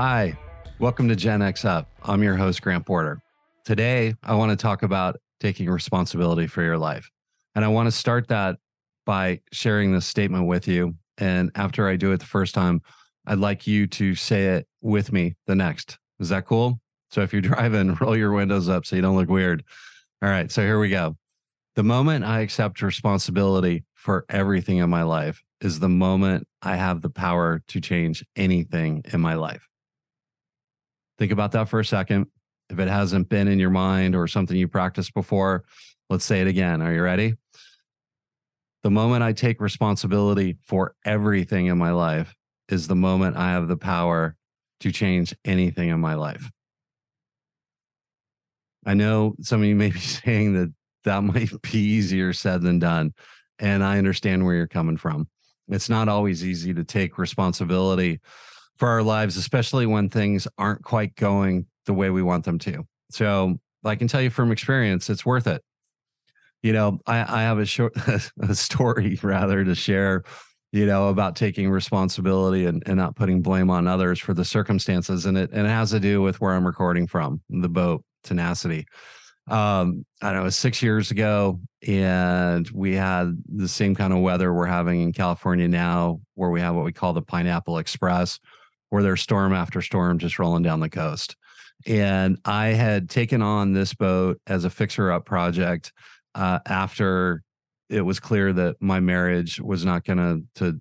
Hi, welcome to Gen X Up. I'm your host, Grant Porter. Today, I want to talk about taking responsibility for your life. And I want to start that by sharing this statement with you. And after I do it the first time, I'd like you to say it with me the next. Is that cool? So if you're driving, roll your windows up so you don't look weird. All right, so here we go. The moment I accept responsibility for everything in my life is the moment I have the power to change anything in my life. Think about that for a second. If it hasn't been in your mind or something you practiced before, let's say it again. Are you ready? The moment I take responsibility for everything in my life is the moment I have the power to change anything in my life. I know some of you may be saying that that might be easier said than done. And I understand where you're coming from. It's not always easy to take responsibility for our lives, especially when things aren't quite going the way we want them to. So I can tell you from experience, it's worth it. You know, I, I have a short a story rather to share, you know, about taking responsibility and, and not putting blame on others for the circumstances. And it and it has to do with where I'm recording from, the boat, tenacity. Um, I know, six years ago, and we had the same kind of weather we're having in California now, where we have what we call the Pineapple Express, where there's storm after storm just rolling down the coast. And I had taken on this boat as a fixer up project uh, after it was clear that my marriage was not going to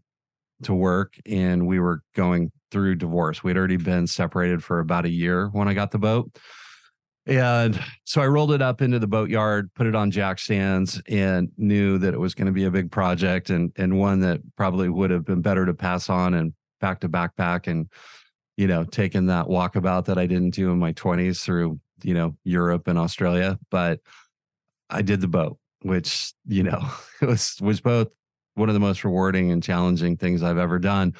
to work and we were going through divorce. We'd already been separated for about a year when I got the boat. And so I rolled it up into the boatyard, put it on jack stands, and knew that it was going to be a big project and and one that probably would have been better to pass on and back to backpack and you know taking that walkabout that I didn't do in my 20s through you know Europe and Australia but I did the boat which you know it was was both one of the most rewarding and challenging things I've ever done.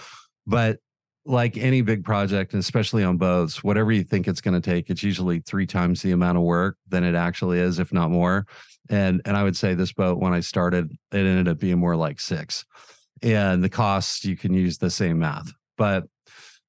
But like any big project especially on boats whatever you think it's going to take it's usually three times the amount of work than it actually is if not more. And and I would say this boat when I started it ended up being more like six and the costs you can use the same math. But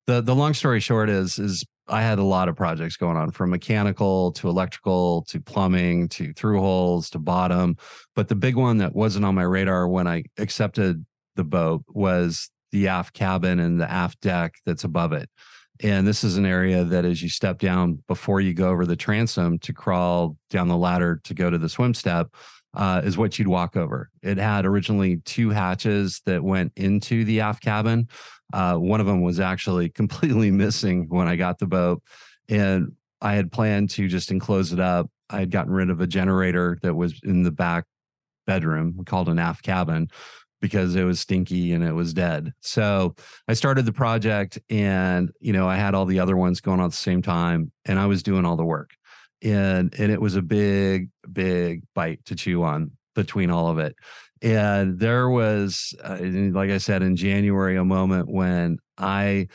the the long story short is is I had a lot of projects going on from mechanical to electrical to plumbing to through holes to bottom. But the big one that wasn't on my radar when I accepted the boat was the aft cabin and the aft deck that's above it. And this is an area that as you step down before you go over the transom to crawl down the ladder to go to the swim step uh, is what you'd walk over. It had originally two hatches that went into the aft cabin. Uh, one of them was actually completely missing when I got the boat. And I had planned to just enclose it up. I had gotten rid of a generator that was in the back bedroom called an aft cabin because it was stinky and it was dead. So I started the project and you know I had all the other ones going on at the same time and I was doing all the work and and it was a big big bite to chew on between all of it. And there was uh, like i said in january a moment when i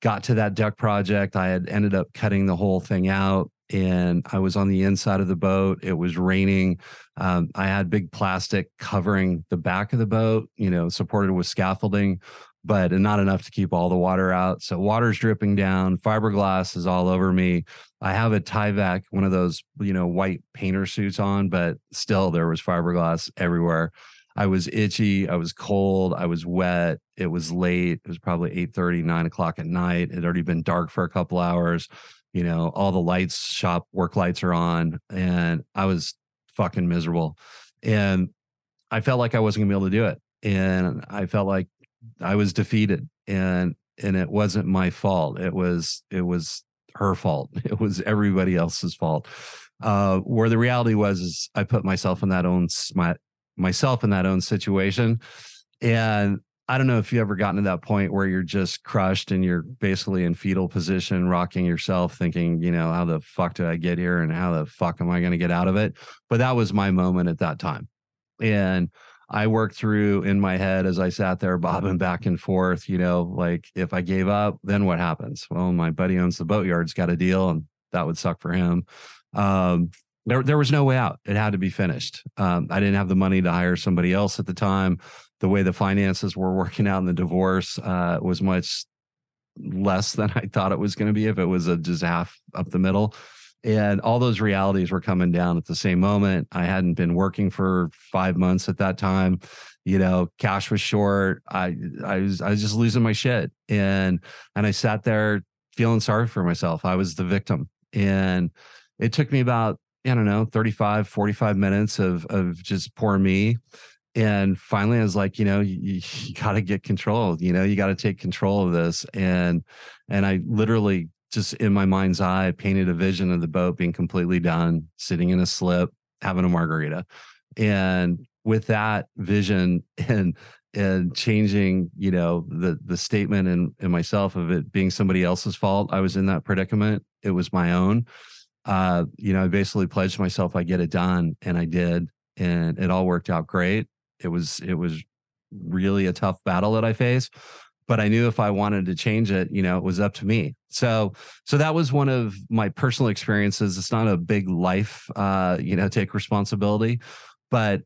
got to that deck project i had ended up cutting the whole thing out and i was on the inside of the boat it was raining um, i had big plastic covering the back of the boat you know supported with scaffolding but not enough to keep all the water out. So water's dripping down, fiberglass is all over me. I have a Tyvek, one of those, you know, white painter suits on, but still there was fiberglass everywhere. I was itchy, I was cold, I was wet, it was late. It was probably 8 30, 9 o'clock at night. It had already been dark for a couple hours. You know, all the lights, shop work lights are on, and I was fucking miserable. And I felt like I wasn't gonna be able to do it. And I felt like I was defeated and and it wasn't my fault. It was it was her fault. It was everybody else's fault. Uh, where the reality was is I put myself in that own my, myself in that own situation. And I don't know if you ever gotten to that point where you're just crushed and you're basically in fetal position, rocking yourself, thinking, you know, how the fuck did I get here and how the fuck am I going to get out of it? But that was my moment at that time. And I worked through in my head as I sat there bobbing back and forth, you know, like if I gave up, then what happens? Well, my buddy owns the boatyard's got a deal and that would suck for him. Um, there, there was no way out. It had to be finished. Um, I didn't have the money to hire somebody else at the time. The way the finances were working out in the divorce uh, was much less than I thought it was going to be if it was a half up the middle. And all those realities were coming down at the same moment. I hadn't been working for five months at that time. You know, cash was short. I I was I was just losing my shit. And and I sat there feeling sorry for myself. I was the victim. And it took me about, I don't know, 35, 45 minutes of of just poor me and finally i was like you know you, you got to get control you know you got to take control of this and and i literally just in my mind's eye painted a vision of the boat being completely done sitting in a slip having a margarita. And with that vision and and changing you know the the statement and and myself of it being somebody else's fault i was in that predicament. It was my own. Uh you know i basically pledged myself i get it done and i did and it all worked out great. It was it was really a tough battle that I faced but I knew if I wanted to change it, you know, it was up to me. So, so that was one of my personal experiences. It's not a big life, uh, you know, take responsibility, but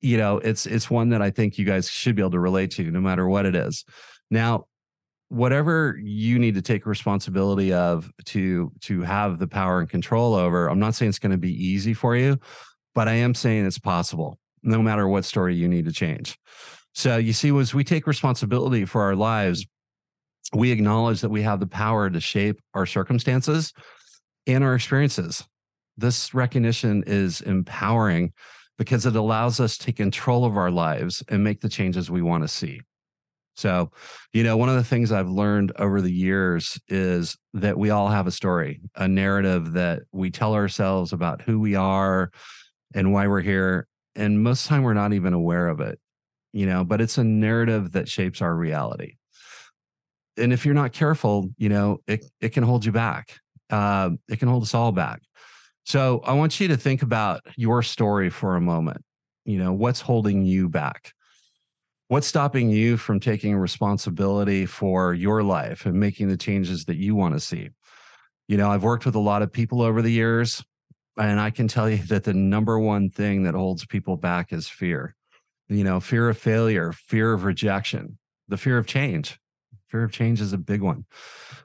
you know, it's it's one that I think you guys should be able to relate to, no matter what it is. Now, whatever you need to take responsibility of to to have the power and control over, I'm not saying it's going to be easy for you, but I am saying it's possible no matter what story you need to change. So you see, as we take responsibility for our lives, we acknowledge that we have the power to shape our circumstances and our experiences. This recognition is empowering because it allows us to take control of our lives and make the changes we want to see. So, you know, one of the things I've learned over the years is that we all have a story, a narrative that we tell ourselves about who we are and why we're here and most of the time we're not even aware of it you know but it's a narrative that shapes our reality. And if you're not careful you know it, it can hold you back. Uh, it can hold us all back. So i want you to think about your story for a moment. You know what's holding you back? What's stopping you from taking responsibility for your life and making the changes that you want to see? You know i've worked with a lot of people over the years and I can tell you that the number one thing that holds people back is fear. You know, fear of failure, fear of rejection, the fear of change. Fear of change is a big one.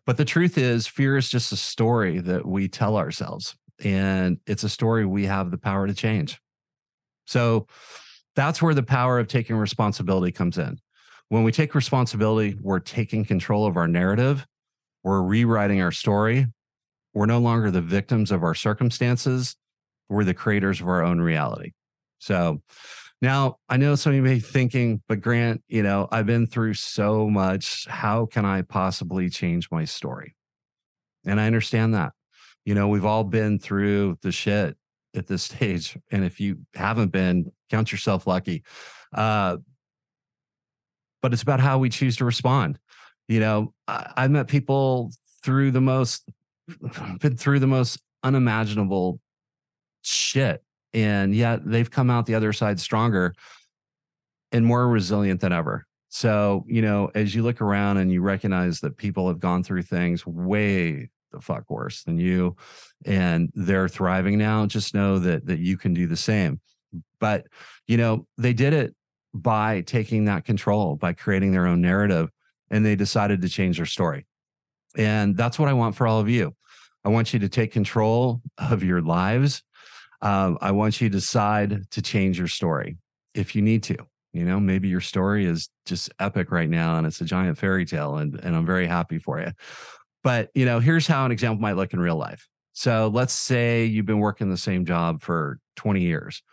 But the truth is, fear is just a story that we tell ourselves, and it's a story we have the power to change. So that's where the power of taking responsibility comes in. When we take responsibility, we're taking control of our narrative, we're rewriting our story, we're no longer the victims of our circumstances. We're the creators of our own reality. So now I know some of you may be thinking, but Grant, you know, I've been through so much. How can I possibly change my story? And I understand that. You know, we've all been through the shit at this stage. And if you haven't been, count yourself lucky. Uh, but it's about how we choose to respond. You know, I, I met people through the most been through the most unimaginable shit. And yet they've come out the other side stronger and more resilient than ever. So, you know, as you look around and you recognize that people have gone through things way the fuck worse than you and they're thriving now, just know that that you can do the same. But, you know, they did it by taking that control, by creating their own narrative and they decided to change their story. And that's what I want for all of you. I want you to take control of your lives. Um, I want you to decide to change your story if you need to. You know, maybe your story is just epic right now and it's a giant fairy tale, and, and I'm very happy for you. But, you know, here's how an example might look in real life. So let's say you've been working the same job for 20 years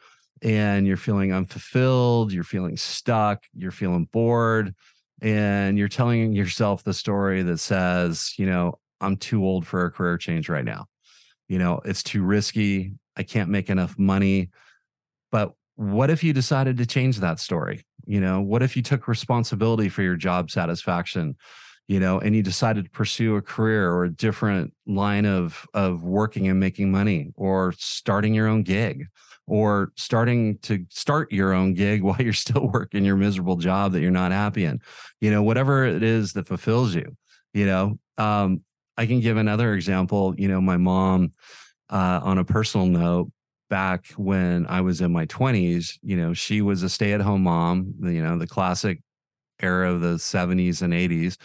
and you're feeling unfulfilled, you're feeling stuck, you're feeling bored, and you're telling yourself the story that says, you know, I'm too old for a career change right now. You know, it's too risky. I can't make enough money. But what if you decided to change that story? You know, what if you took responsibility for your job satisfaction? You know, and you decided to pursue a career or a different line of of working and making money or starting your own gig or starting to start your own gig while you're still working your miserable job that you're not happy in you know whatever it is that fulfills you you know um, i can give another example you know my mom uh, on a personal note back when i was in my 20s you know she was a stay-at-home mom you know the classic era of the 70s and 80s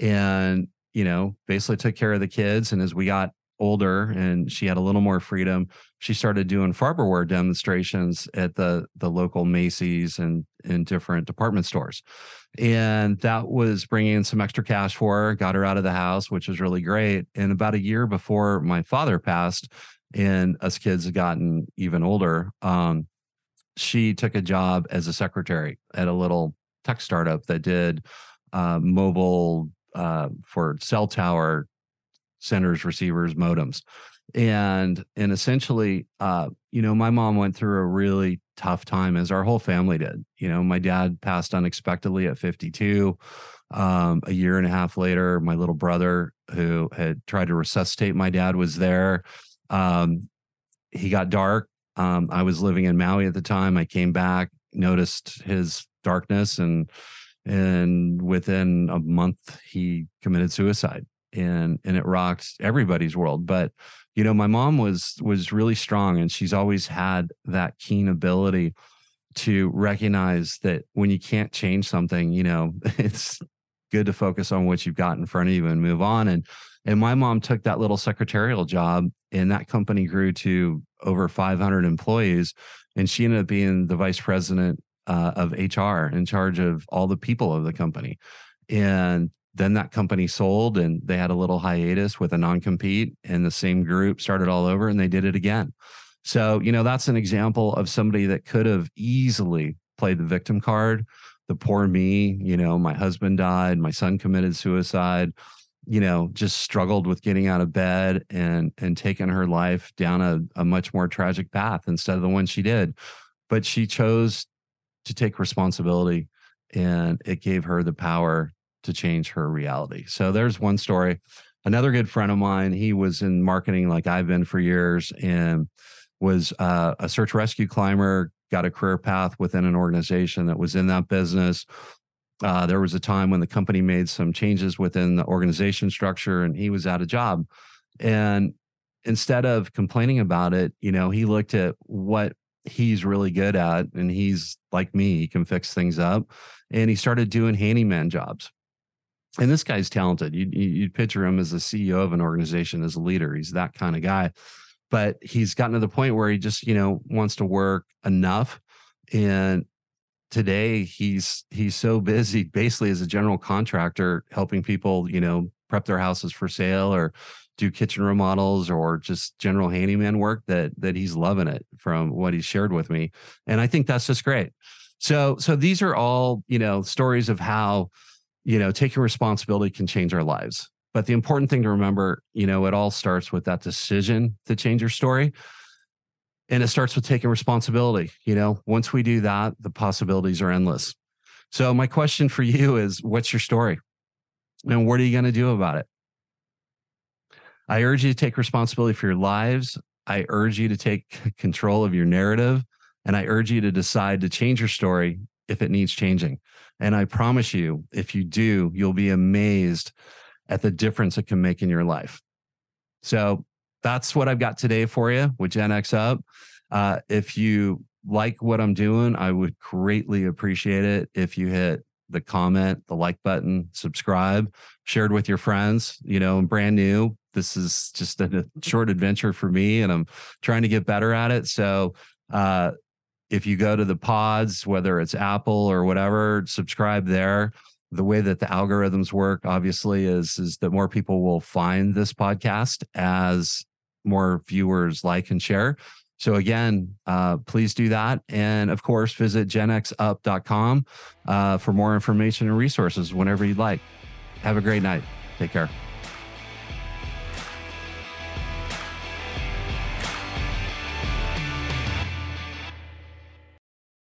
and you know basically took care of the kids and as we got older and she had a little more freedom she started doing farberware demonstrations at the the local macy's and in different department stores. And that was bringing in some extra cash for her got her out of the house which was really great. And about a year before my father passed and us kids had gotten even older um, she took a job as a secretary at a little tech startup that did uh, mobile uh, for cell tower centers, receivers, modems. And and essentially, uh, you know, my mom went through a really tough time, as our whole family did. You know, my dad passed unexpectedly at 52. Um, a year and a half later, my little brother, who had tried to resuscitate my dad, was there. Um, he got dark. Um, I was living in Maui at the time. I came back, noticed his darkness, and and within a month, he committed suicide and and it rocked everybody's world but you know my mom was was really strong and she's always had that keen ability to recognize that when you can't change something you know it's good to focus on what you've got in front of you and move on and and my mom took that little secretarial job and that company grew to over 500 employees and she ended up being the vice president uh, of hr in charge of all the people of the company and then that company sold and they had a little hiatus with a non-compete and the same group started all over and they did it again. So you know that's an example of somebody that could have easily played the victim card. The poor me you know my husband died my son committed suicide you know just struggled with getting out of bed and and taking her life down a, a much more tragic path instead of the one she did. But she chose to take responsibility and it gave her the power to change her reality. So there's one story. Another good friend of mine, he was in marketing like I've been for years and was uh, a search rescue climber, got a career path within an organization that was in that business. Uh, there was a time when the company made some changes within the organization structure and he was out of job. And instead of complaining about it, you know, he looked at what he's really good at and he's like me, he can fix things up. And he started doing handyman jobs and this guy's talented. You you picture him as the CEO of an organization, as a leader. He's that kind of guy. But he's gotten to the point where he just, you know, wants to work enough. And today he's he's so busy basically as a general contractor helping people, you know, prep their houses for sale or do kitchen remodels or just general handyman work that that he's loving it from what he's shared with me. And I think that's just great. So so these are all, you know, stories of how you know, taking responsibility can change our lives. But the important thing to remember, you know, it all starts with that decision to change your story. And it starts with taking responsibility. You know, once we do that, the possibilities are endless. So, my question for you is what's your story? And what are you going to do about it? I urge you to take responsibility for your lives. I urge you to take control of your narrative. And I urge you to decide to change your story if it needs changing. And I promise you, if you do, you'll be amazed at the difference it can make in your life. So that's what I've got today for you with Gen X Up. Uh, if you like what I'm doing, I would greatly appreciate it if you hit the comment, the like button, subscribe, shared with your friends. You know, I'm brand new. This is just a short adventure for me, and I'm trying to get better at it. So, uh, if you go to the pods, whether it's Apple or whatever, subscribe there. The way that the algorithms work, obviously, is is that more people will find this podcast as more viewers like and share. So again, uh, please do that, and of course, visit genxup.com uh, for more information and resources whenever you'd like. Have a great night. Take care.